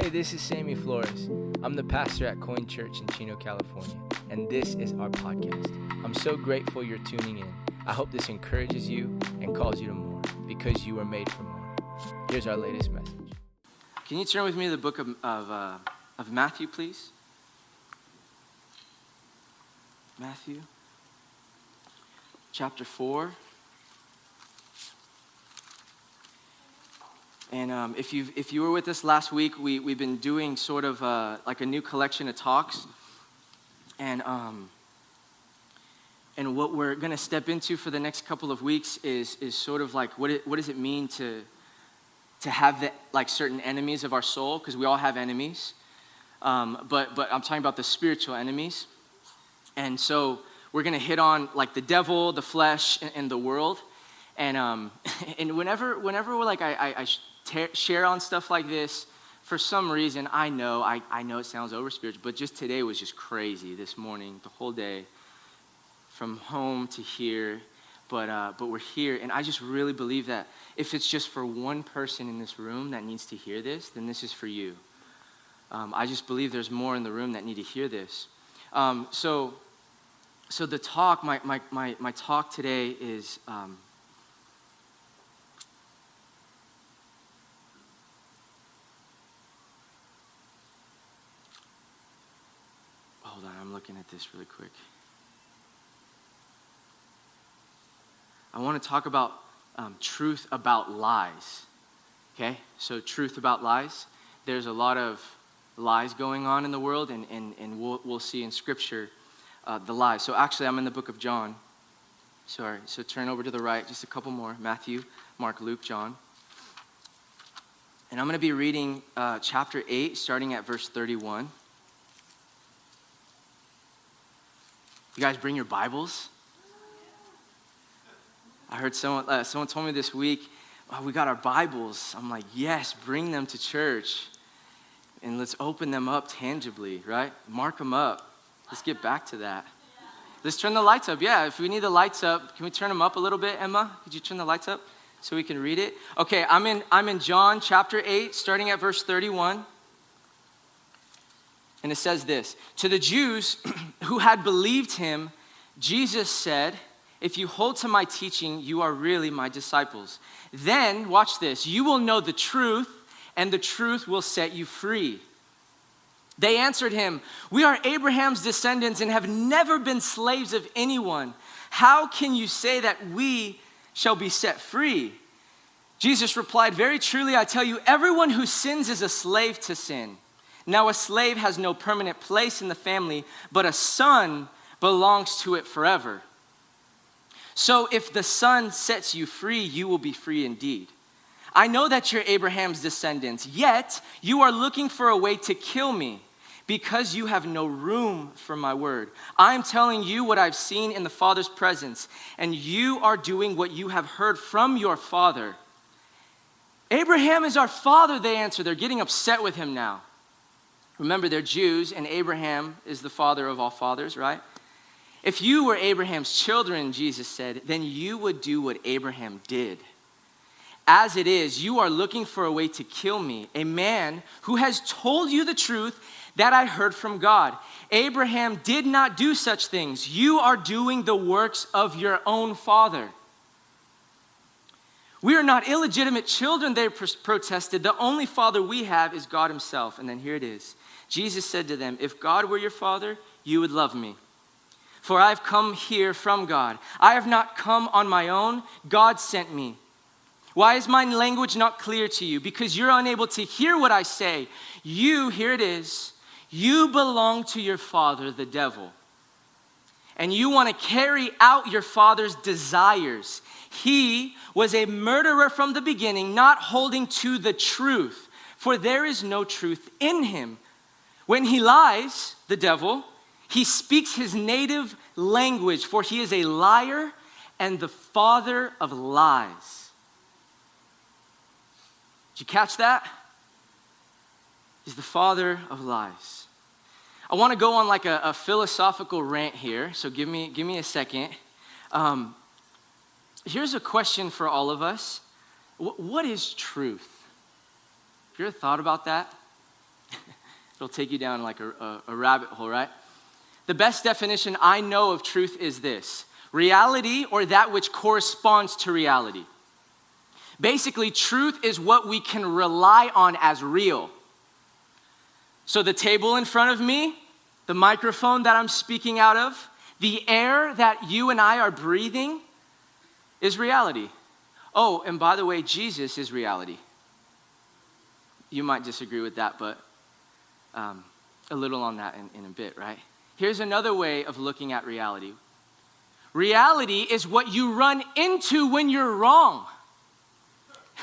Hey, this is Sammy Flores. I'm the pastor at Coin Church in Chino, California, and this is our podcast. I'm so grateful you're tuning in. I hope this encourages you and calls you to more because you were made for more. Here's our latest message. Can you turn with me to the book of, of, uh, of Matthew, please? Matthew, chapter 4. And um, if, you if you were with us last week, we, we've been doing sort of uh, like a new collection of talks. And, um, and what we're going to step into for the next couple of weeks is, is sort of like what, it, what does it mean to, to have the, like certain enemies of our soul? Because we all have enemies. Um, but, but I'm talking about the spiritual enemies. And so we're going to hit on like the devil, the flesh, and, and the world. And, um, and whenever, whenever like, I, I, I te- share on stuff like this, for some reason, I know, I, I know it sounds over spiritual, but just today was just crazy this morning, the whole day, from home to here. But, uh, but we're here, and I just really believe that if it's just for one person in this room that needs to hear this, then this is for you. Um, I just believe there's more in the room that need to hear this. Um, so, so the talk, my, my, my, my talk today is um, hold on, I'm looking at this really quick. I want to talk about um, truth about lies. Okay? So, truth about lies. There's a lot of lies going on in the world, and, and, and we'll, we'll see in Scripture uh, the lies. So, actually, I'm in the book of John. Sorry. So, turn over to the right, just a couple more Matthew, Mark, Luke, John. And I'm going to be reading uh, chapter 8, starting at verse 31. You guys bring your Bibles? I heard someone, uh, someone told me this week, oh, we got our Bibles. I'm like, yes, bring them to church. And let's open them up tangibly, right? Mark them up. Let's get back to that. Let's turn the lights up. Yeah, if we need the lights up, can we turn them up a little bit, Emma? Could you turn the lights up so we can read it? Okay, I'm in, I'm in John chapter 8, starting at verse 31. And it says this To the Jews who had believed him, Jesus said, If you hold to my teaching, you are really my disciples. Then, watch this, you will know the truth, and the truth will set you free. They answered him, We are Abraham's descendants and have never been slaves of anyone. How can you say that we shall be set free? Jesus replied, Very truly, I tell you, everyone who sins is a slave to sin. Now, a slave has no permanent place in the family, but a son belongs to it forever. So, if the son sets you free, you will be free indeed. I know that you're Abraham's descendants, yet you are looking for a way to kill me because you have no room for my word. I am telling you what I've seen in the Father's presence, and you are doing what you have heard from your father. Abraham is our father, they answer. They're getting upset with him now. Remember, they're Jews, and Abraham is the father of all fathers, right? If you were Abraham's children, Jesus said, then you would do what Abraham did. As it is, you are looking for a way to kill me, a man who has told you the truth that I heard from God. Abraham did not do such things. You are doing the works of your own father. We are not illegitimate children, they protested. The only father we have is God Himself. And then here it is Jesus said to them, If God were your father, you would love me. For I have come here from God. I have not come on my own, God sent me. Why is my language not clear to you? Because you're unable to hear what I say. You, here it is, you belong to your father, the devil. And you want to carry out your father's desires. He was a murderer from the beginning, not holding to the truth, for there is no truth in him. When he lies, the devil, he speaks his native language, for he is a liar and the father of lies. Did you catch that? He's the father of lies. I want to go on like a, a, philosophical rant here, so give me, give me a second. Um, here's a question for all of us w- What is truth? Have you ever thought about that? It'll take you down like a, a, a rabbit hole, right? The best definition I know of truth is this reality or that which corresponds to reality. Basically, truth is what we can rely on as real. So, the table in front of me, the microphone that I'm speaking out of, the air that you and I are breathing is reality. Oh, and by the way, Jesus is reality. You might disagree with that, but um, a little on that in, in a bit, right? Here's another way of looking at reality reality is what you run into when you're wrong.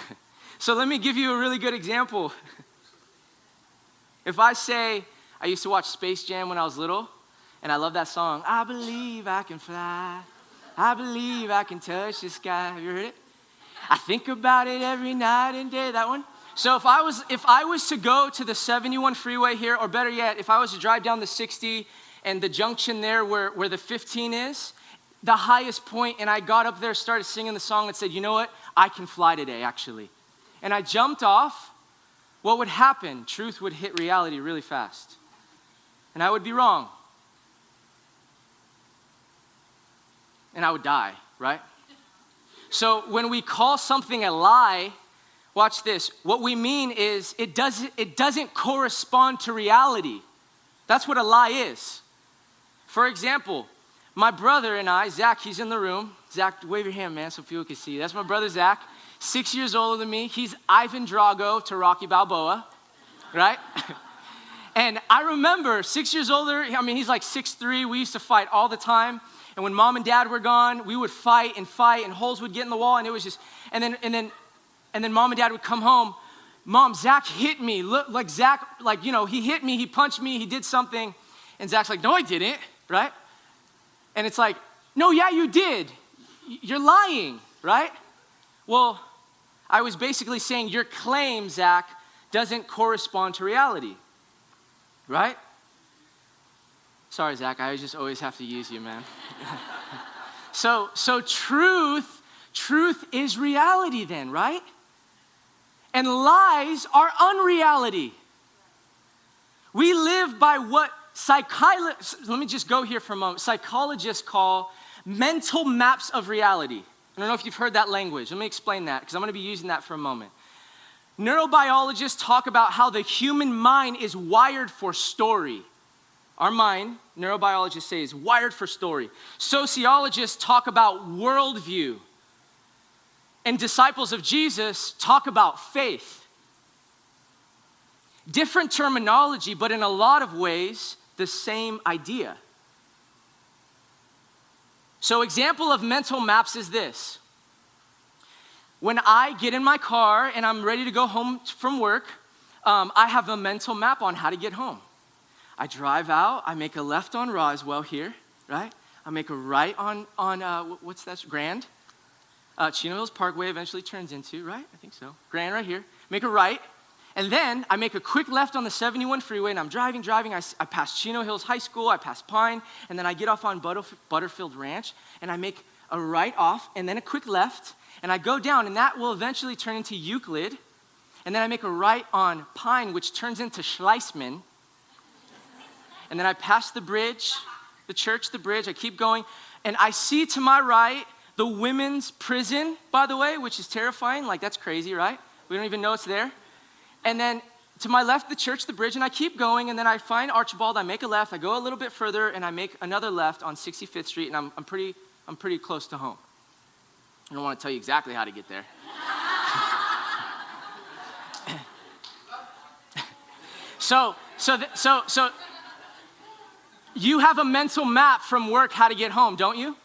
so let me give you a really good example. if I say, I used to watch Space Jam when I was little, and I love that song, I believe I can fly. I believe I can touch the sky. Have you heard it? I think about it every night and day. That one? So if I was if I was to go to the 71 freeway here, or better yet, if I was to drive down the 60 and the junction there where, where the 15 is, the highest point, and I got up there, started singing the song, and said, you know what? I can fly today, actually. And I jumped off. What would happen? Truth would hit reality really fast. And I would be wrong. And I would die, right? So when we call something a lie, watch this. What we mean is it doesn't, it doesn't correspond to reality. That's what a lie is. For example, my brother and I, Zach, he's in the room. Zach, wave your hand, man, so people can see. That's my brother Zach, six years older than me. He's Ivan Drago to Rocky Balboa, right? and I remember six years older, I mean, he's like six three. We used to fight all the time. And when mom and dad were gone, we would fight and fight, and holes would get in the wall, and it was just, and then, and then, and then mom and dad would come home. Mom, Zach hit me. Look, like Zach, like, you know, he hit me, he punched me, he did something. And Zach's like, no, I didn't, right? And it's like, no, yeah, you did. You're lying, right? Well, I was basically saying your claim, Zach, doesn't correspond to reality, right? Sorry, Zach, I just always have to use you, man. so, so truth, truth is reality then, right? And lies are unreality. We live by what psychologists, let me just go here for a moment. Psychologists call mental maps of reality. I don't know if you've heard that language. Let me explain that because I'm going to be using that for a moment. Neurobiologists talk about how the human mind is wired for story. Our mind, neurobiologists say, is wired for story. Sociologists talk about worldview. And disciples of Jesus talk about faith. Different terminology, but in a lot of ways, the same idea. So, example of mental maps is this. When I get in my car and I'm ready to go home from work, um, I have a mental map on how to get home. I drive out, I make a left on Roswell here, right? I make a right on, on uh, what's that, Grand? Uh, Chino Hills Parkway eventually turns into, right? I think so. Grand right here. Make a right, and then I make a quick left on the 71 freeway, and I'm driving, driving. I, I pass Chino Hills High School, I pass Pine, and then I get off on Butterfield Ranch, and I make a right off, and then a quick left, and I go down, and that will eventually turn into Euclid. And then I make a right on Pine, which turns into Schleisman, and then I pass the bridge, the church, the bridge. I keep going. And I see to my right the women's prison, by the way, which is terrifying. Like, that's crazy, right? We don't even know it's there. And then to my left, the church, the bridge, and I keep going. And then I find Archibald. I make a left. I go a little bit further, and I make another left on 65th Street, and I'm, I'm, pretty, I'm pretty close to home. I don't want to tell you exactly how to get there. so, so, so, so, you have a mental map from work how to get home, don't you?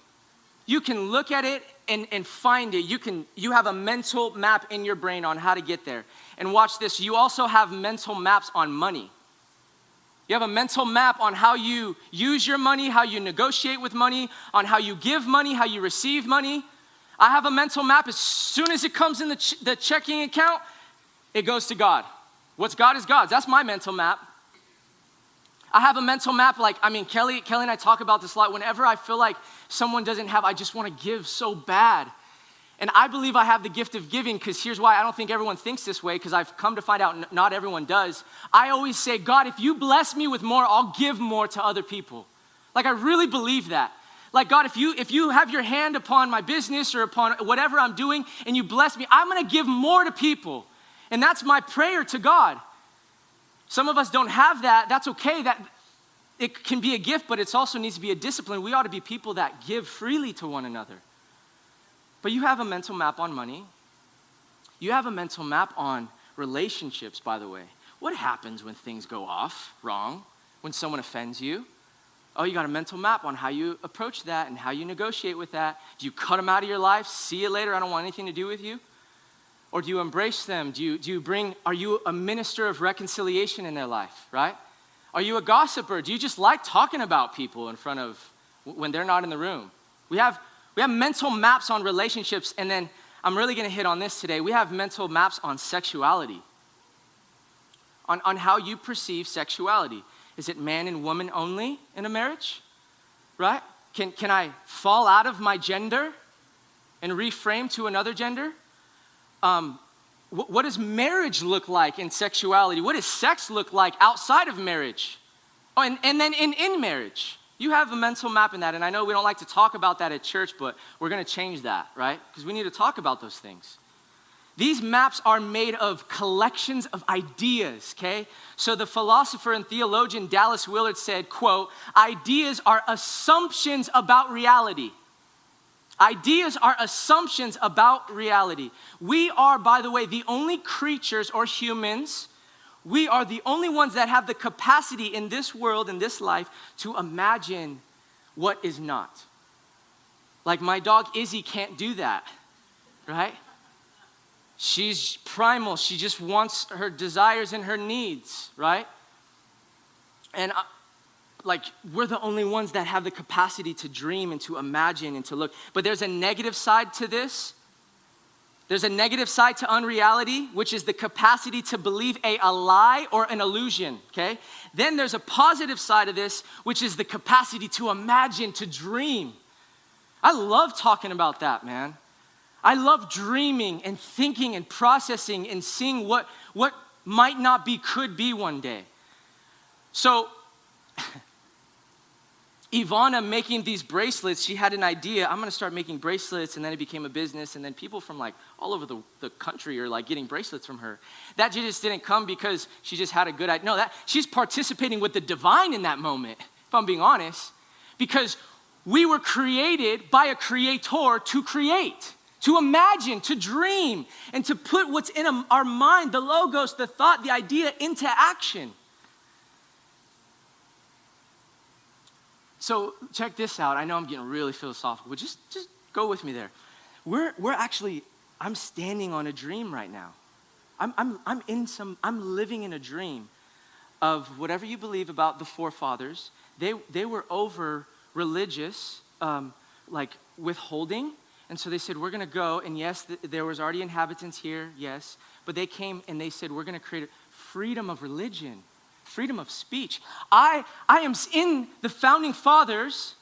You can look at it and, and find it. You can you have a mental map in your brain on how to get there. And watch this, you also have mental maps on money. You have a mental map on how you use your money, how you negotiate with money, on how you give money, how you receive money. I have a mental map as soon as it comes in the, ch- the checking account, it goes to God. What's God is God's. That's my mental map. I have a mental map, like, I mean, Kelly, Kelly and I talk about this a lot. Whenever I feel like someone doesn't have, I just want to give so bad. And I believe I have the gift of giving because here's why I don't think everyone thinks this way because I've come to find out n- not everyone does. I always say, God, if you bless me with more, I'll give more to other people. Like I really believe that. Like God, if you if you have your hand upon my business or upon whatever I'm doing and you bless me, I'm going to give more to people. And that's my prayer to God. Some of us don't have that. That's okay. That it can be a gift, but it also needs to be a discipline. We ought to be people that give freely to one another. But you have a mental map on money. You have a mental map on relationships, by the way. What happens when things go off wrong? When someone offends you? Oh, you got a mental map on how you approach that and how you negotiate with that. Do you cut them out of your life? See you later. I don't want anything to do with you. Or do you embrace them? Do you, do you bring, are you a minister of reconciliation in their life, right? Are you a gossiper? Do you just like talking about people in front of, when they're not in the room? We have we have mental maps on relationships, and then I'm really gonna hit on this today. We have mental maps on sexuality, on, on how you perceive sexuality. Is it man and woman only in a marriage? Right? Can, can I fall out of my gender and reframe to another gender? Um, what, what does marriage look like in sexuality? What does sex look like outside of marriage? Oh, and, and then in, in marriage. You have a mental map in that, and I know we don't like to talk about that at church, but we're going to change that, right? Because we need to talk about those things. These maps are made of collections of ideas, okay? So the philosopher and theologian Dallas Willard said, quote, ideas are assumptions about reality. Ideas are assumptions about reality. We are, by the way, the only creatures or humans we are the only ones that have the capacity in this world, in this life, to imagine what is not. Like my dog Izzy can't do that, right? She's primal. She just wants her desires and her needs, right? And like we're the only ones that have the capacity to dream and to imagine and to look. But there's a negative side to this there's a negative side to unreality, which is the capacity to believe a, a lie or an illusion, okay? Then there's a positive side of this, which is the capacity to imagine, to dream. I love talking about that, man. I love dreaming and thinking and processing and seeing what, what might not be, could be one day. So, Ivana making these bracelets, she had an idea, I'm gonna start making bracelets, and then it became a business, and then people from like all over the, the country are like getting bracelets from her. That just didn't come because she just had a good idea. No, that she's participating with the divine in that moment, if I'm being honest, because we were created by a creator to create, to imagine, to dream, and to put what's in our mind, the logos, the thought, the idea into action. So check this out. I know I'm getting really philosophical, but just, just go with me there. We're, we're actually, I'm standing on a dream right now. I'm, I'm, I'm in some, I'm living in a dream of whatever you believe about the forefathers. They, they were over religious, um, like withholding. And so they said, we're going to go. And yes, th- there was already inhabitants here, yes. But they came and they said, we're going to create freedom of religion freedom of speech. I, I am in the founding fathers,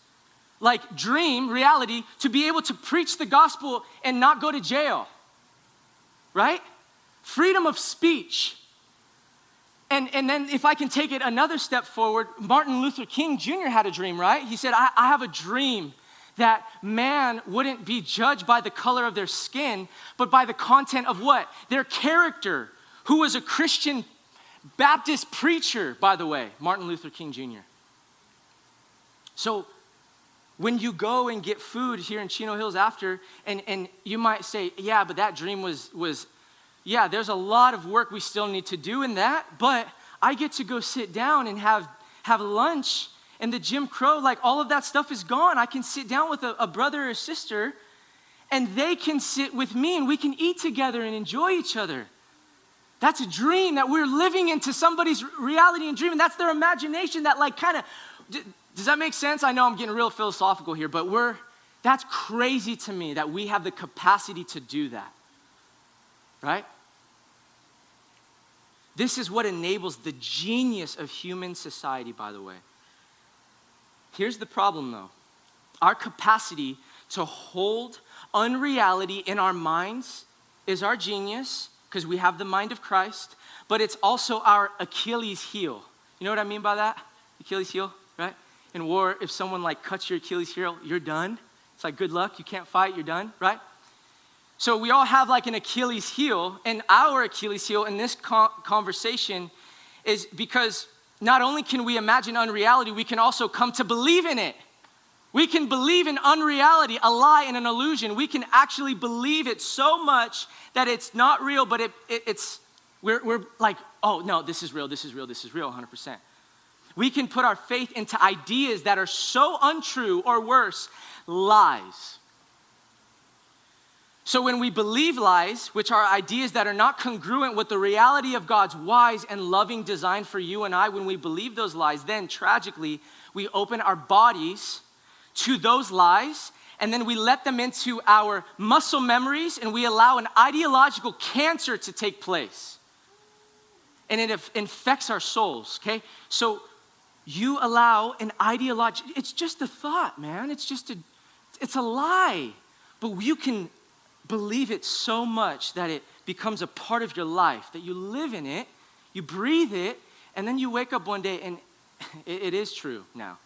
like dream, reality, to be able to preach the gospel and not go to jail. Right? Freedom of speech. And, and then, if I can take it another step forward, Martin Luther King Jr. had a dream, right? He said, I, I have a dream that man wouldn't be judged by the color of their skin, but by the content of what? Their character. Who was a Christian Baptist preacher, by the way, Martin Luther King Jr. So when you go and get food here in Chino Hills after, and, and you might say, yeah, but that dream was, was, yeah, there's a lot of work we still need to do in that, but I get to go sit down and have, have lunch, and the Jim Crow, like all of that stuff is gone. I can sit down with a, a brother or sister, and they can sit with me, and we can eat together and enjoy each other. That's a dream that we're living into somebody's reality and dream, and that's their imagination that, like, kind of, does that make sense? I know I'm getting real philosophical here, but we're, that's crazy to me that we have the capacity to do that, right? This is what enables the genius of human society, by the way. Here's the problem, though our capacity to hold unreality in our minds is our genius, because we have the mind of Christ, but it's also our Achilles heel. You know what I mean by that? Achilles heel, right? In war, if someone like cuts your Achilles heel, you're done. It's like good luck, you can't fight, you're done, right? So we all have like an Achilles heel, and our Achilles heel in this conversation is because not only can we imagine unreality, we can also come to believe in it. We can believe in unreality, a lie and an illusion. We can actually believe it so much that it's not real, but it, it, it's, we're, we're like, oh, no, this is real, this is real, this is real, 100%. We can put our faith into ideas that are so untrue or worse, lies. So when we believe lies, which are ideas that are not congruent with the reality of God's wise and loving design for you and I, when we believe those lies, then tragically, we open our bodies to those lies and then we let them into our muscle memories and we allow an ideological cancer to take place. And it infects our souls, okay? So you allow an ideology, it's just a thought, man. It's just a, it's a lie. But you can believe it so much that it becomes a part of your life, that you live in it, you breathe it, and then you wake up one day and it, it is true now.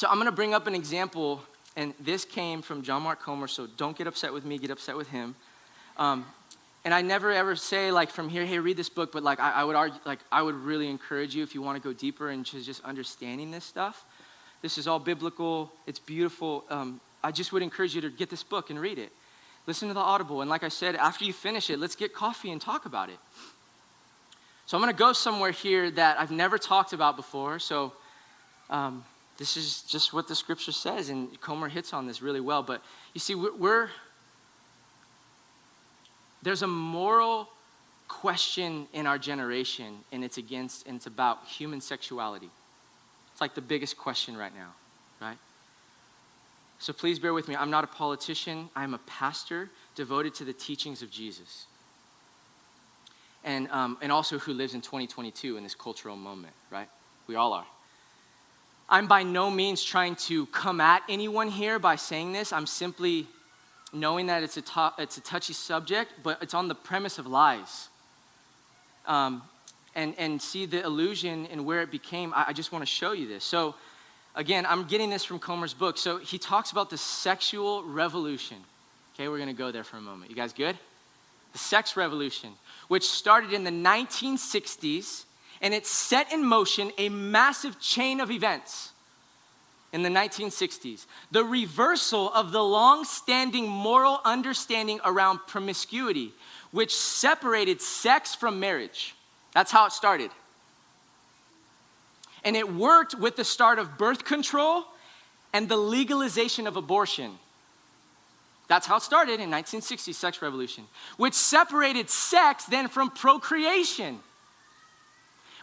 So I'm going to bring up an example, and this came from John Mark Comer, so don't get upset with me, get upset with him. Um, and I never ever say like from here, hey, read this book, but like I, I would argue, like I would really encourage you if you want to go deeper into just understanding this stuff. This is all biblical, it's beautiful. Um, I just would encourage you to get this book and read it. Listen to the Audible. And like I said, after you finish it, let's get coffee and talk about it. So I'm going to go somewhere here that I've never talked about before. So um, this is just what the scripture says, and Comer hits on this really well. But you see, we're, there's a moral question in our generation, and it's against, and it's about human sexuality. It's like the biggest question right now, right? So please bear with me. I'm not a politician, I'm a pastor devoted to the teachings of Jesus. And, um, and also who lives in 2022 in this cultural moment, right? We all are. I'm by no means trying to come at anyone here by saying this. I'm simply knowing that it's a, to- it's a touchy subject, but it's on the premise of lies. Um, and, and see the illusion and where it became, I, I just want to show you this. So, again, I'm getting this from Comer's book. So, he talks about the sexual revolution. Okay, we're going to go there for a moment. You guys good? The sex revolution, which started in the 1960s, and it set in motion a massive chain of events in the 1960s. The reversal of the long standing moral understanding around promiscuity, which separated sex from marriage. That's how it started. And it worked with the start of birth control and the legalization of abortion. That's how it started in 1960 sex revolution, which separated sex then from procreation,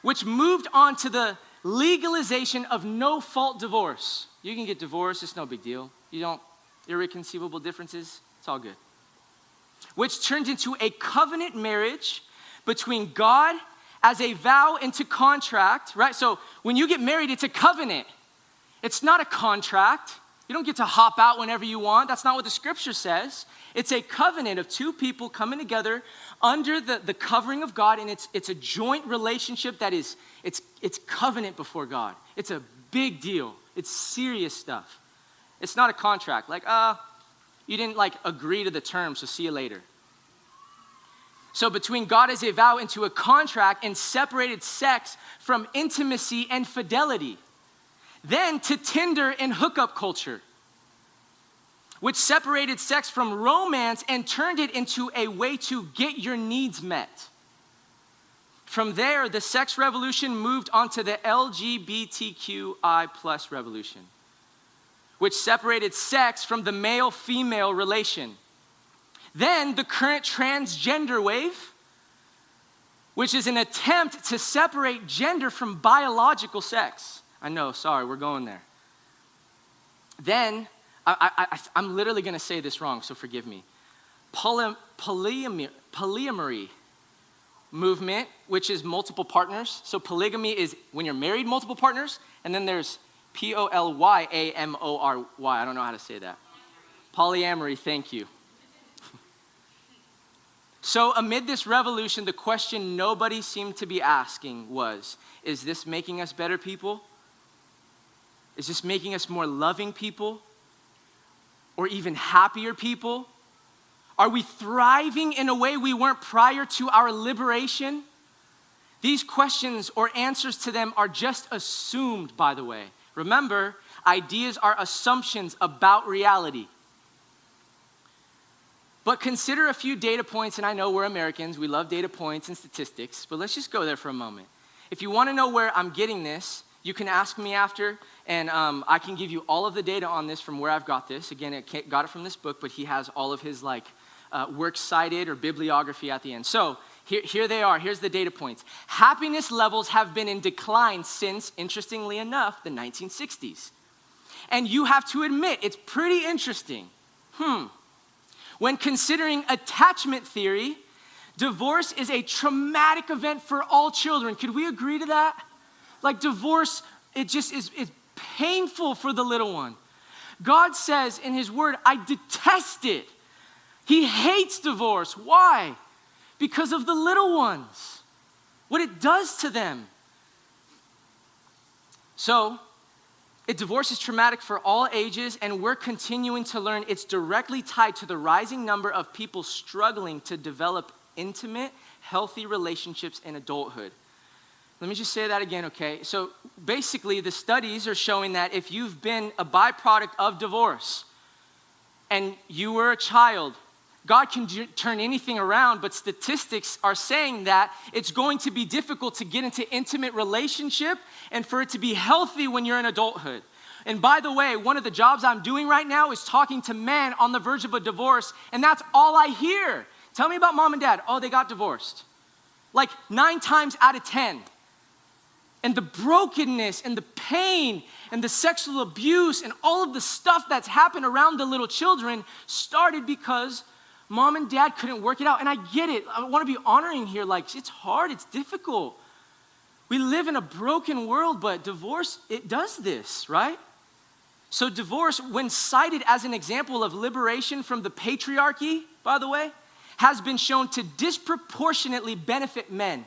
which moved on to the legalization of no fault divorce. You can get divorced, it's no big deal. You don't irreconcilable differences, it's all good. Which turned into a covenant marriage between God as a vow into contract, right? So when you get married, it's a covenant. It's not a contract. You don't get to hop out whenever you want. That's not what the scripture says. It's a covenant of two people coming together under the, the covering of God, and it's, it's a joint relationship that is, it's, it's covenant before God. It's a big deal. It's serious stuff. It's not a contract. Like, uh, you didn't like agree to the terms, so see you later. So, between God as a vow into a contract and separated sex from intimacy and fidelity. Then to Tinder and hookup culture, which separated sex from romance and turned it into a way to get your needs met. From there, the sex revolution moved onto the LGBTQI plus revolution, which separated sex from the male female relation then the current transgender wave, which is an attempt to separate gender from biological sex. I know, sorry, we're going there. Then, I, am literally going to say this wrong, so forgive me. Poly, polyamory, polyamory movement, which is multiple partners. So polygamy is when you're married, multiple partners, and then there's P O L Y A M O R Y. I don't know how to say that. Polyamory, thank you. So, amid this revolution, the question nobody seemed to be asking was Is this making us better people? Is this making us more loving people? Or even happier people? Are we thriving in a way we weren't prior to our liberation? These questions or answers to them are just assumed, by the way. Remember, ideas are assumptions about reality. But consider a few data points, and I know we're Americans, we love data points and statistics, but let's just go there for a moment. If you want to know where I'm getting this, you can ask me after, and um, I can give you all of the data on this from where I've got this. Again, I got it from this book, but he has all of his like uh, works cited or bibliography at the end. So here, here they are. Here's the data points. Happiness levels have been in decline since, interestingly enough, the 1960s. And you have to admit, it's pretty interesting. Hmm, when considering attachment theory, divorce is a traumatic event for all children. Could we agree to that? Like divorce, it just is it's painful for the little one. God says in his word, I detest it. He hates divorce. Why? Because of the little ones. What it does to them. So, it, divorce is traumatic for all ages, and we're continuing to learn it's directly tied to the rising number of people struggling to develop intimate, healthy relationships in adulthood. Let me just say that again, okay? So basically, the studies are showing that if you've been a byproduct of divorce and you were a child God can turn anything around, but statistics are saying that it's going to be difficult to get into intimate relationship and for it to be healthy when you're in adulthood. And by the way, one of the jobs I'm doing right now is talking to men on the verge of a divorce, and that's all I hear. Tell me about mom and dad. Oh, they got divorced. Like nine times out of 10. And the brokenness and the pain and the sexual abuse and all of the stuff that's happened around the little children started because mom and dad couldn't work it out. And I get it. I want to be honoring here. Like, it's hard, it's difficult. We live in a broken world, but divorce, it does this, right? So, divorce, when cited as an example of liberation from the patriarchy, by the way, has been shown to disproportionately benefit men.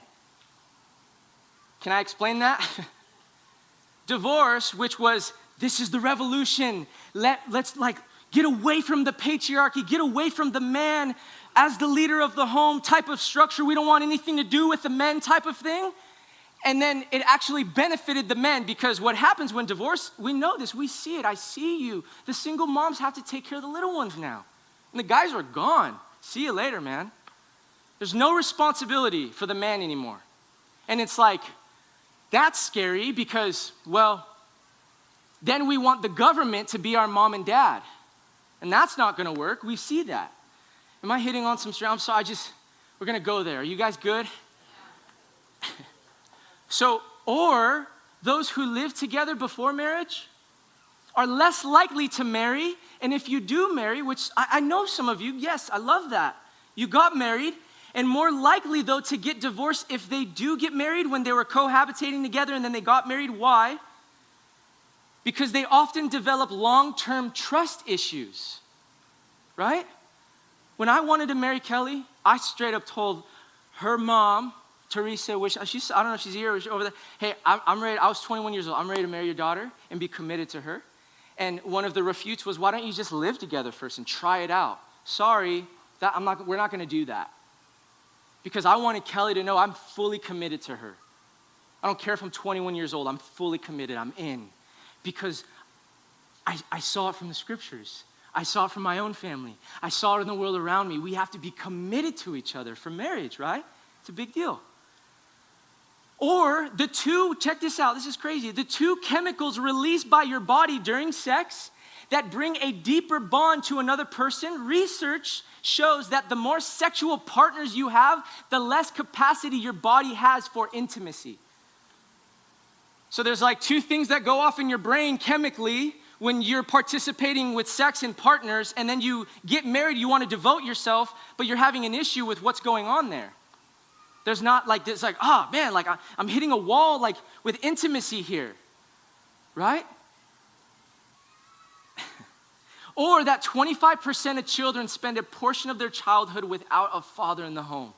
Can I explain that? divorce, which was this is the revolution. Let, let's like Get away from the patriarchy, get away from the man as the leader of the home type of structure. We don't want anything to do with the men type of thing. And then it actually benefited the men because what happens when divorce, we know this, we see it. I see you. The single moms have to take care of the little ones now. And the guys are gone. See you later, man. There's no responsibility for the man anymore. And it's like, that's scary because, well, then we want the government to be our mom and dad. And that's not going to work. We see that. Am I hitting on some strings? I'm sorry, I just, we're going to go there. Are you guys good? so, or those who live together before marriage are less likely to marry. And if you do marry, which I, I know some of you, yes, I love that. You got married, and more likely, though, to get divorced if they do get married when they were cohabitating together and then they got married. Why? because they often develop long term trust issues, right? When I wanted to marry Kelly, I straight up told her mom, Teresa, which she's, I don't know if she's here or over there, hey, I'm, I'm ready, I was 21 years old, I'm ready to marry your daughter and be committed to her. And one of the refutes was, why don't you just live together first and try it out? Sorry, that, I'm not, we're not gonna do that. Because I wanted Kelly to know I'm fully committed to her. I don't care if I'm 21 years old, I'm fully committed, I'm in because I, I saw it from the scriptures. I saw it from my own family. I saw it in the world around me. We have to be committed to each other for marriage, right? It's a big deal. Or the two, check this out, this is crazy. The two chemicals released by your body during sex that bring a deeper bond to another person, research shows that the more sexual partners you have, the less capacity your body has for intimacy. So there's like two things that go off in your brain chemically when you're participating with sex and partners, and then you get married, you want to devote yourself, but you're having an issue with what's going on there. There's not like this, like, oh man, like I'm hitting a wall like with intimacy here, right? Or that 25% of children spend a portion of their childhood without a father in the home.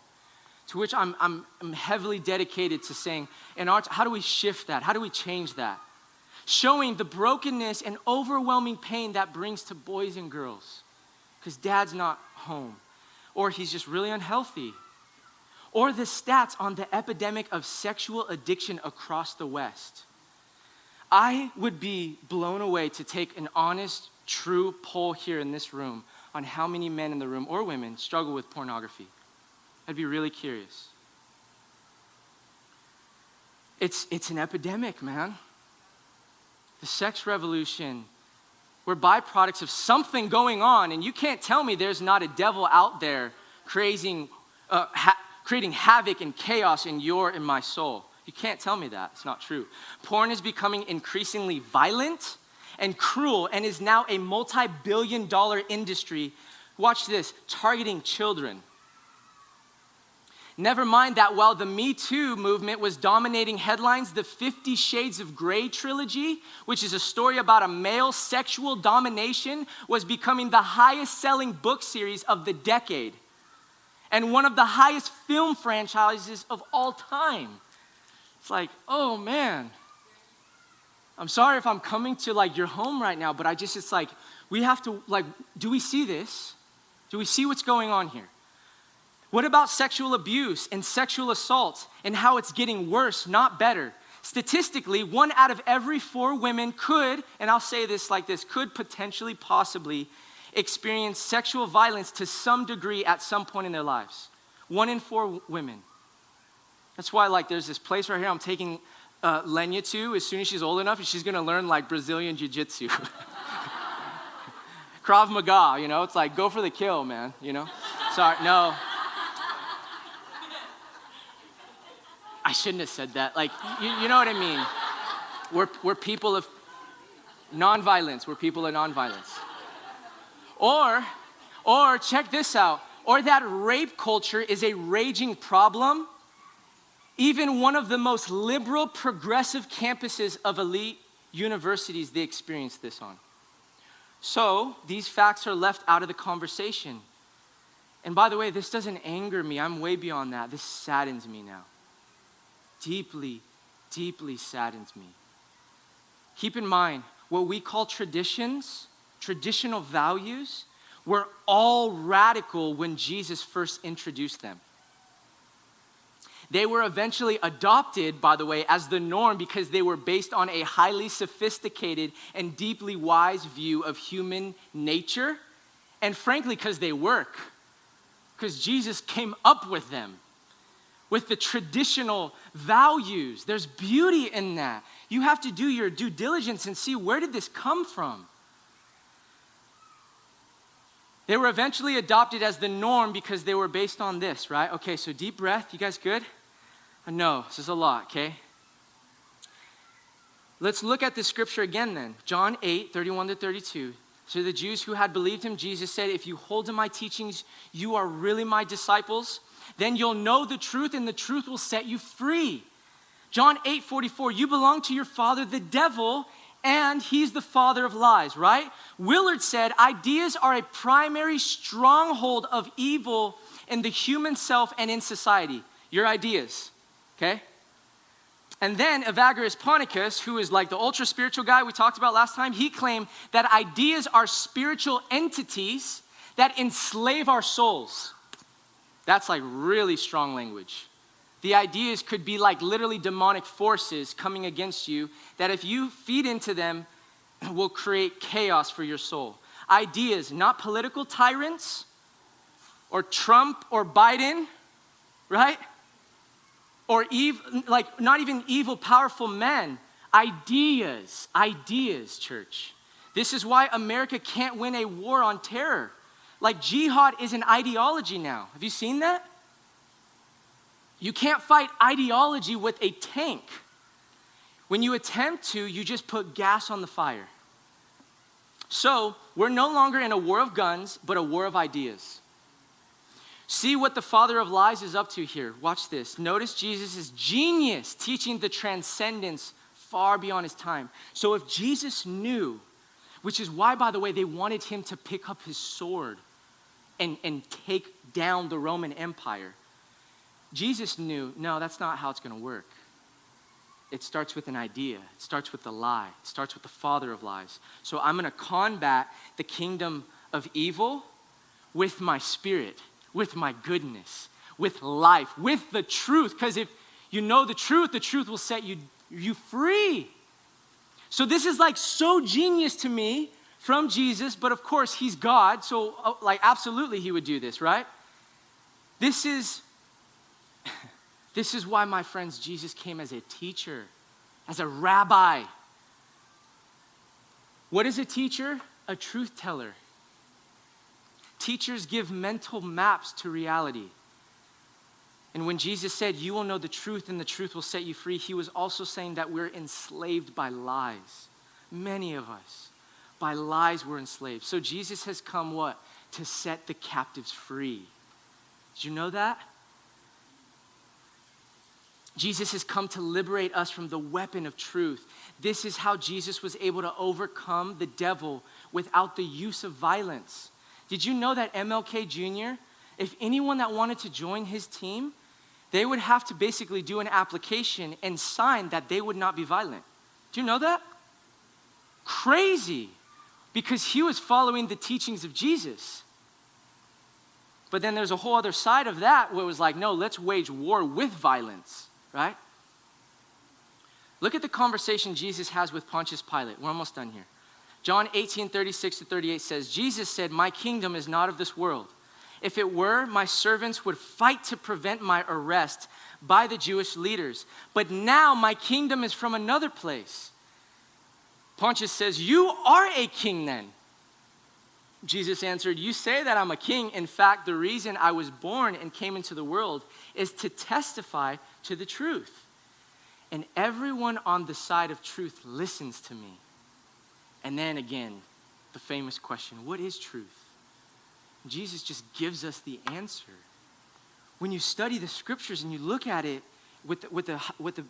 To which I'm, I'm, I'm heavily dedicated to saying, in our, how do we shift that? How do we change that? Showing the brokenness and overwhelming pain that brings to boys and girls because dad's not home, or he's just really unhealthy, or the stats on the epidemic of sexual addiction across the West. I would be blown away to take an honest, true poll here in this room on how many men in the room or women struggle with pornography. I'd be really curious. It's, it's an epidemic, man. The sex revolution, we're byproducts of something going on, and you can't tell me there's not a devil out there creating, uh, ha- creating havoc and chaos in your and my soul. You can't tell me that. It's not true. Porn is becoming increasingly violent and cruel and is now a multi billion dollar industry. Watch this targeting children. Never mind that while the Me Too movement was dominating headlines, the Fifty Shades of Grey trilogy, which is a story about a male sexual domination, was becoming the highest selling book series of the decade and one of the highest film franchises of all time. It's like, oh man. I'm sorry if I'm coming to like your home right now, but I just, it's like, we have to, like, do we see this? Do we see what's going on here? What about sexual abuse and sexual assault and how it's getting worse, not better? Statistically, one out of every four women could, and I'll say this like this, could potentially, possibly experience sexual violence to some degree at some point in their lives. One in four women. That's why, like, there's this place right here I'm taking uh, Lenya to as soon as she's old enough, she's gonna learn, like, Brazilian Jiu Jitsu. Krav Maga, you know, it's like, go for the kill, man, you know? Sorry, no. I shouldn't have said that. Like, you, you know what I mean? We're, we're people of nonviolence. We're people of nonviolence. Or, or check this out. Or that rape culture is a raging problem. Even one of the most liberal, progressive campuses of elite universities, they experience this on. So these facts are left out of the conversation. And by the way, this doesn't anger me. I'm way beyond that. This saddens me now deeply, deeply saddens me. Keep in mind, what we call traditions, traditional values, were all radical when Jesus first introduced them. They were eventually adopted, by the way, as the norm because they were based on a highly sophisticated and deeply wise view of human nature, and frankly, because they work, because Jesus came up with them with the traditional values. There's beauty in that. You have to do your due diligence and see where did this come from? They were eventually adopted as the norm because they were based on this, right? Okay, so deep breath. You guys good? I know, this is a lot, okay? Let's look at the scripture again then. John 8, 31 to 32. So the Jews who had believed him, Jesus said, If you hold to my teachings, you are really my disciples. Then you'll know the truth, and the truth will set you free. John 8 44, you belong to your father, the devil, and he's the father of lies, right? Willard said ideas are a primary stronghold of evil in the human self and in society. Your ideas, okay? And then Evagrius Ponticus, who is like the ultra spiritual guy we talked about last time, he claimed that ideas are spiritual entities that enslave our souls. That's like really strong language. The ideas could be like literally demonic forces coming against you that if you feed into them will create chaos for your soul. Ideas, not political tyrants or Trump or Biden, right? Or ev- like not even evil, powerful men. Ideas, ideas, church. This is why America can't win a war on terror like jihad is an ideology now. Have you seen that? You can't fight ideology with a tank. When you attempt to, you just put gas on the fire. So, we're no longer in a war of guns, but a war of ideas. See what the father of lies is up to here. Watch this. Notice Jesus' is genius teaching the transcendence far beyond his time. So, if Jesus knew which is why, by the way, they wanted him to pick up his sword and, and take down the Roman Empire. Jesus knew, no, that's not how it's going to work. It starts with an idea, it starts with a lie, it starts with the father of lies. So I'm going to combat the kingdom of evil with my spirit, with my goodness, with life, with the truth. Because if you know the truth, the truth will set you, you free. So this is like so genius to me from Jesus, but of course, he's God, so uh, like absolutely he would do this, right? This is this is why my friends Jesus came as a teacher, as a rabbi. What is a teacher? A truth teller. Teachers give mental maps to reality. And when Jesus said, You will know the truth and the truth will set you free, he was also saying that we're enslaved by lies. Many of us, by lies, we're enslaved. So Jesus has come what? To set the captives free. Did you know that? Jesus has come to liberate us from the weapon of truth. This is how Jesus was able to overcome the devil without the use of violence. Did you know that MLK Jr., if anyone that wanted to join his team, they would have to basically do an application and sign that they would not be violent. Do you know that? Crazy, because he was following the teachings of Jesus. But then there's a whole other side of that where it was like, no, let's wage war with violence, right? Look at the conversation Jesus has with Pontius Pilate. We're almost done here. John 18, 36 to 38 says, Jesus said, My kingdom is not of this world. If it were, my servants would fight to prevent my arrest by the Jewish leaders. But now my kingdom is from another place. Pontius says, You are a king then. Jesus answered, You say that I'm a king. In fact, the reason I was born and came into the world is to testify to the truth. And everyone on the side of truth listens to me. And then again, the famous question what is truth? Jesus just gives us the answer. When you study the scriptures and you look at it with the, with the, with the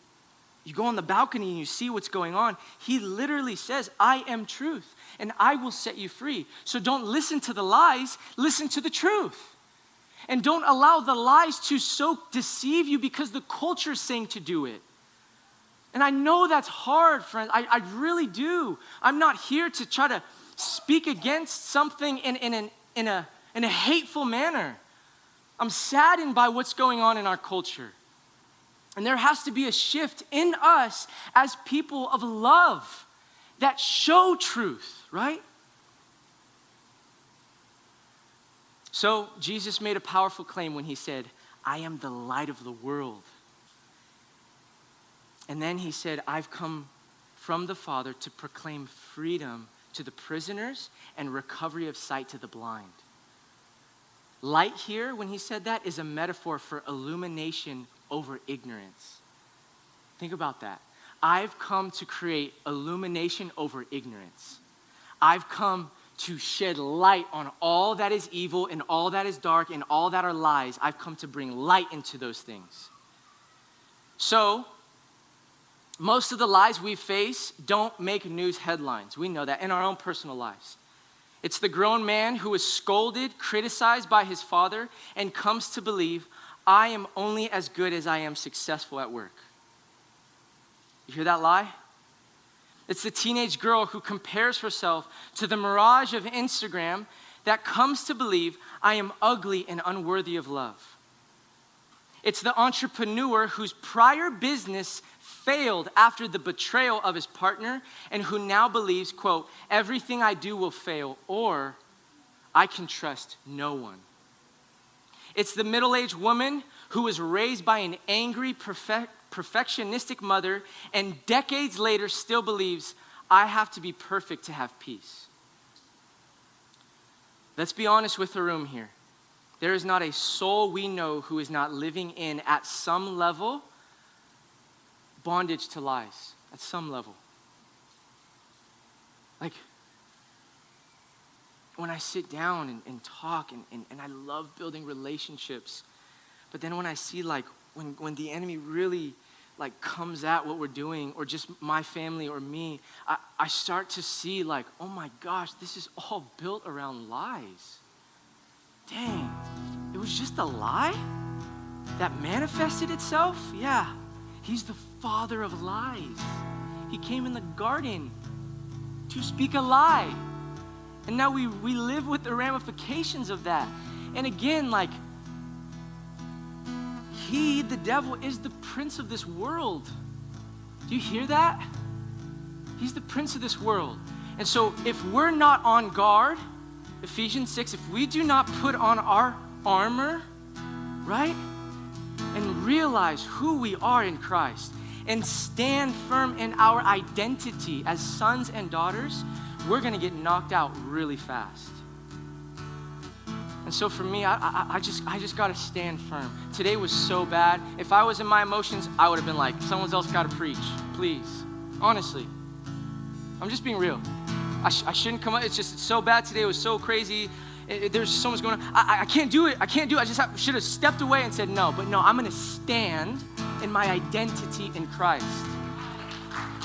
you go on the balcony and you see what's going on, he literally says, I am truth and I will set you free. So don't listen to the lies, listen to the truth. And don't allow the lies to so deceive you because the culture is saying to do it. And I know that's hard, friends. I, I really do. I'm not here to try to speak against something in, in, an, in a in a hateful manner. I'm saddened by what's going on in our culture. And there has to be a shift in us as people of love that show truth, right? So Jesus made a powerful claim when he said, I am the light of the world. And then he said, I've come from the Father to proclaim freedom to the prisoners and recovery of sight to the blind. Light here, when he said that, is a metaphor for illumination over ignorance. Think about that. I've come to create illumination over ignorance. I've come to shed light on all that is evil and all that is dark and all that are lies. I've come to bring light into those things. So, most of the lies we face don't make news headlines. We know that in our own personal lives. It's the grown man who is scolded, criticized by his father, and comes to believe, I am only as good as I am successful at work. You hear that lie? It's the teenage girl who compares herself to the mirage of Instagram that comes to believe, I am ugly and unworthy of love. It's the entrepreneur whose prior business failed after the betrayal of his partner and who now believes, quote, everything I do will fail or I can trust no one. It's the middle aged woman who was raised by an angry, perfect, perfectionistic mother and decades later still believes, I have to be perfect to have peace. Let's be honest with the room here. There is not a soul we know who is not living in, at some level, bondage to lies at some level. Like, when I sit down and, and talk, and, and, and I love building relationships, but then when I see, like, when, when the enemy really like comes at what we're doing or just my family or me, I, I start to see like, oh my gosh, this is all built around lies. Dang, it was just a lie that manifested itself? Yeah, he's the father of lies. He came in the garden to speak a lie. And now we, we live with the ramifications of that. And again, like, he, the devil, is the prince of this world. Do you hear that? He's the prince of this world. And so if we're not on guard, Ephesians 6, if we do not put on our armor, right? And realize who we are in Christ and stand firm in our identity as sons and daughters, we're going to get knocked out really fast. And so for me, I, I, I just, I just got to stand firm. Today was so bad. If I was in my emotions, I would have been like, someone else got to preach, please. Honestly. I'm just being real. I, sh- I shouldn't come up. It's just it's so bad today. It was so crazy. There's so much going on. I, I can't do it. I can't do it. I just have, should have stepped away and said no. But no, I'm going to stand in my identity in Christ.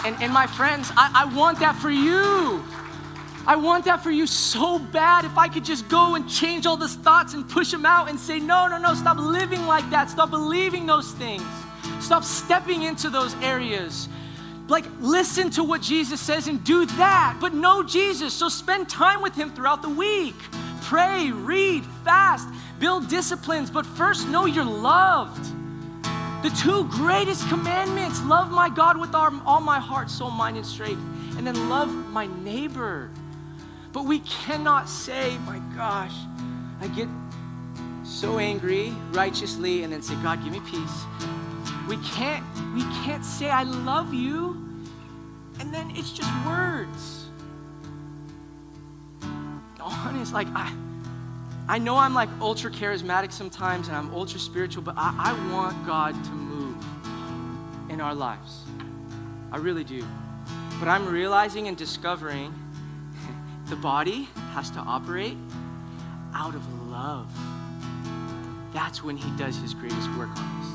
And, and my friends, I, I want that for you. I want that for you so bad. If I could just go and change all those thoughts and push them out and say, no, no, no, stop living like that. Stop believing those things. Stop stepping into those areas. Like, listen to what Jesus says and do that, but know Jesus. So spend time with Him throughout the week. Pray, read, fast, build disciplines, but first know you're loved. The two greatest commandments love my God with our, all my heart, soul, mind, and strength, and then love my neighbor. But we cannot say, my gosh, I get so angry righteously and then say, God, give me peace. We can't, we can't say I love you and then it's just words. Honest, like I I know I'm like ultra charismatic sometimes and I'm ultra spiritual, but I, I want God to move in our lives. I really do. But I'm realizing and discovering the body has to operate out of love. That's when He does His greatest work on us.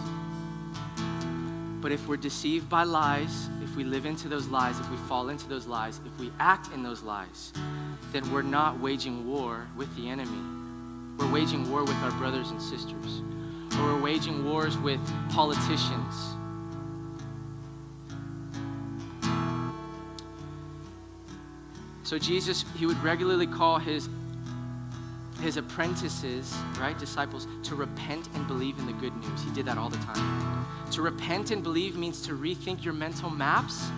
But if we're deceived by lies, if we live into those lies, if we fall into those lies, if we act in those lies, then we're not waging war with the enemy we're waging war with our brothers and sisters, or we're waging wars with politicians. So Jesus, he would regularly call his his apprentices, right, disciples, to repent and believe in the good news. He did that all the time. To repent and believe means to rethink your mental maps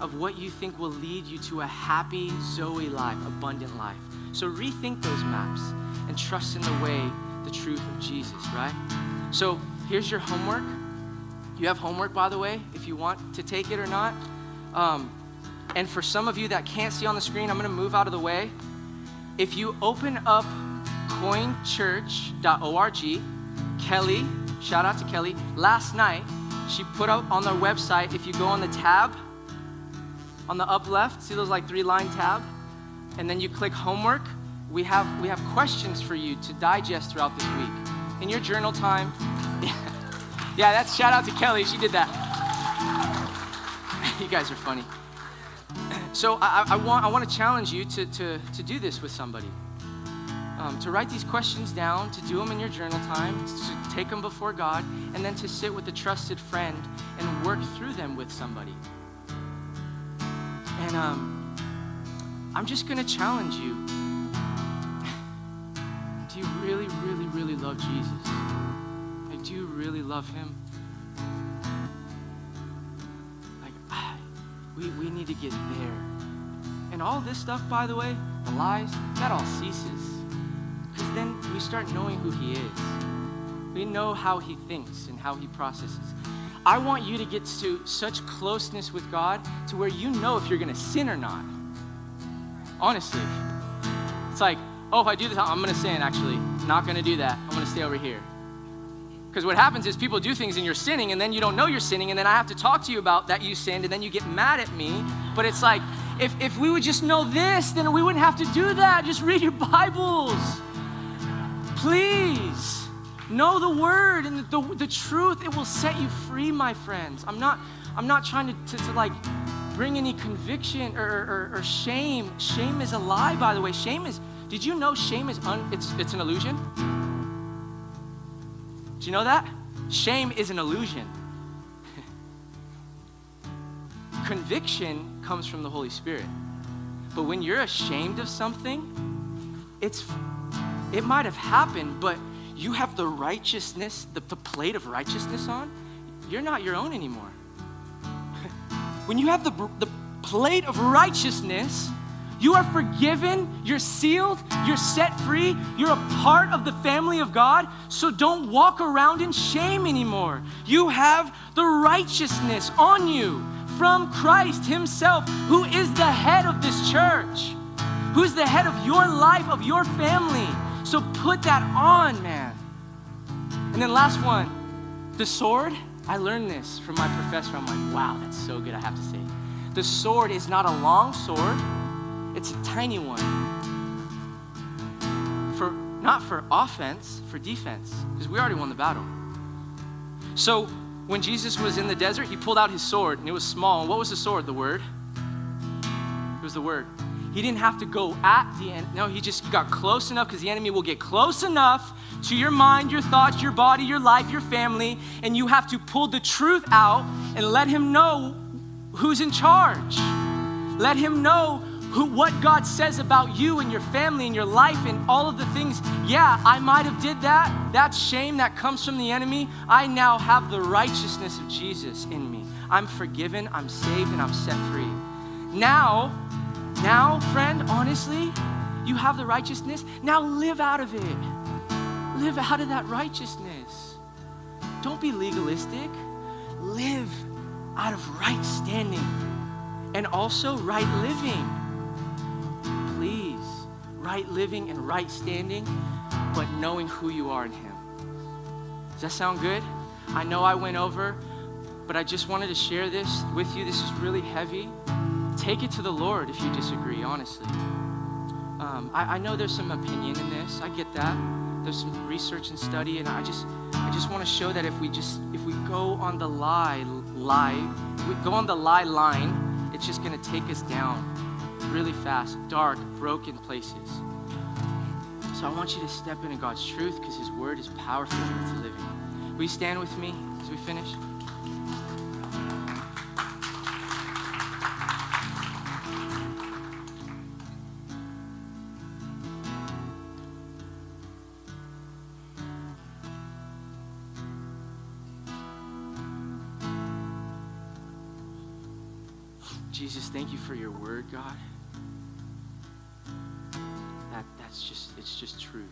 of what you think will lead you to a happy Zoe life, abundant life. So rethink those maps and trust in the way, the truth of Jesus, right? So here's your homework. You have homework, by the way, if you want to take it or not. Um, and for some of you that can't see on the screen, I'm going to move out of the way. If you open up coinchurch.org, Kelly, shout out to Kelly, last night, she put up on their website, if you go on the tab, on the up left, see those like three line tab? And then you click homework we have, we have questions for you to digest throughout this week. In your journal time, yeah, that's shout out to Kelly. She did that. you guys are funny. So I, I, want, I want to challenge you to, to, to do this with somebody. Um, to write these questions down, to do them in your journal time, to take them before God, and then to sit with a trusted friend and work through them with somebody. And um, I'm just going to challenge you do you really, really, really love Jesus? Like, do you really love him? Like, we, we need to get there. And all this stuff, by the way, the lies, that all ceases. We start knowing who he is. We know how he thinks and how he processes. I want you to get to such closeness with God to where you know if you're going to sin or not. Honestly. It's like, oh, if I do this, I'm going to sin, actually. Not going to do that. I'm going to stay over here. Because what happens is people do things and you're sinning, and then you don't know you're sinning, and then I have to talk to you about that you sinned, and then you get mad at me. But it's like, if, if we would just know this, then we wouldn't have to do that. Just read your Bibles. Please Know the word and the, the, the truth. It will set you free, my friends. I'm not, I'm not trying to, to, to like bring any conviction or, or, or shame. Shame is a lie, by the way. Shame is, did you know shame is un, it's, it's an illusion? Do you know that? Shame is an illusion. Conviction comes from the Holy Spirit. But when you're ashamed of something, it's it might have happened, but you have the righteousness, the, the plate of righteousness on, you're not your own anymore. when you have the, the plate of righteousness, you are forgiven, you're sealed, you're set free, you're a part of the family of God. So don't walk around in shame anymore. You have the righteousness on you from Christ Himself, who is the head of this church, who's the head of your life, of your family. So put that on, man. And then last one, the sword. I learned this from my professor. I'm like, wow, that's so good, I have to say. The sword is not a long sword, it's a tiny one. For not for offense, for defense, because we already won the battle. So when Jesus was in the desert, he pulled out his sword and it was small. And what was the sword? The word. It was the word. He didn't have to go at the end. No, he just got close enough because the enemy will get close enough to your mind, your thoughts, your body, your life, your family, and you have to pull the truth out and let him know who's in charge. Let him know who, what God says about you and your family and your life and all of the things. Yeah, I might have did that. That shame that comes from the enemy. I now have the righteousness of Jesus in me. I'm forgiven, I'm saved, and I'm set free. Now, now, friend, honestly, you have the righteousness. Now live out of it. Live out of that righteousness. Don't be legalistic. Live out of right standing and also right living Please, right living and right standing, but knowing who you are in Him. Does that sound good? I know I went over, but I just wanted to share this with you. This is really heavy. Take it to the Lord if you disagree, honestly. Um, I, I know there's some opinion in this. I get that. There's some research and study, and I just, I just want to show that if we just, if we go on the lie, lie, we go on the lie line, it's just going to take us down really fast, dark, broken places. So I want you to step into God's truth because His word is powerful and it's living. Will you stand with me as we finish? For your word, God. That, that's just, it's just truth.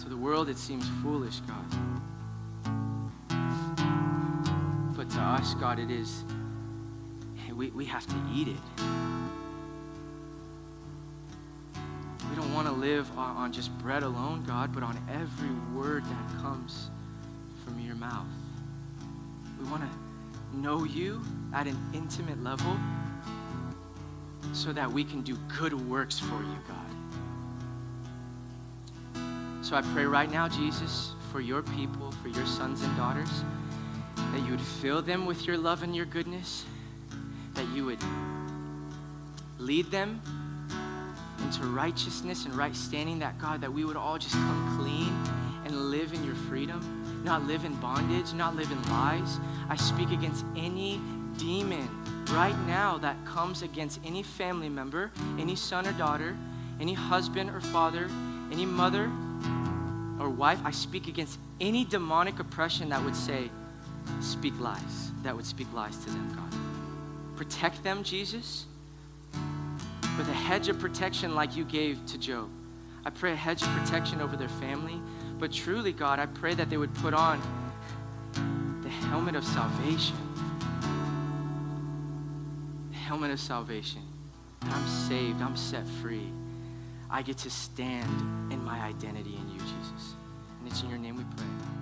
To the world, it seems foolish, God. But to us, God, it is, we, we have to eat it. We don't want to live on, on just bread alone, God, but on every word that comes from your mouth. We want to know you at an intimate level so that we can do good works for you, God. So I pray right now, Jesus, for your people, for your sons and daughters, that you would fill them with your love and your goodness, that you would lead them into righteousness and right standing, that God, that we would all just come clean and live in your freedom, not live in bondage, not live in lies. I speak against any demon right now that comes against any family member, any son or daughter, any husband or father, any mother or wife, I speak against any demonic oppression that would say, speak lies, that would speak lies to them, God. Protect them, Jesus, with a hedge of protection like you gave to Job. I pray a hedge of protection over their family. But truly, God, I pray that they would put on the helmet of salvation The helmet of salvation. I'm saved. I'm set free. I get to stand in my identity in you, Jesus. And it's in your name we pray.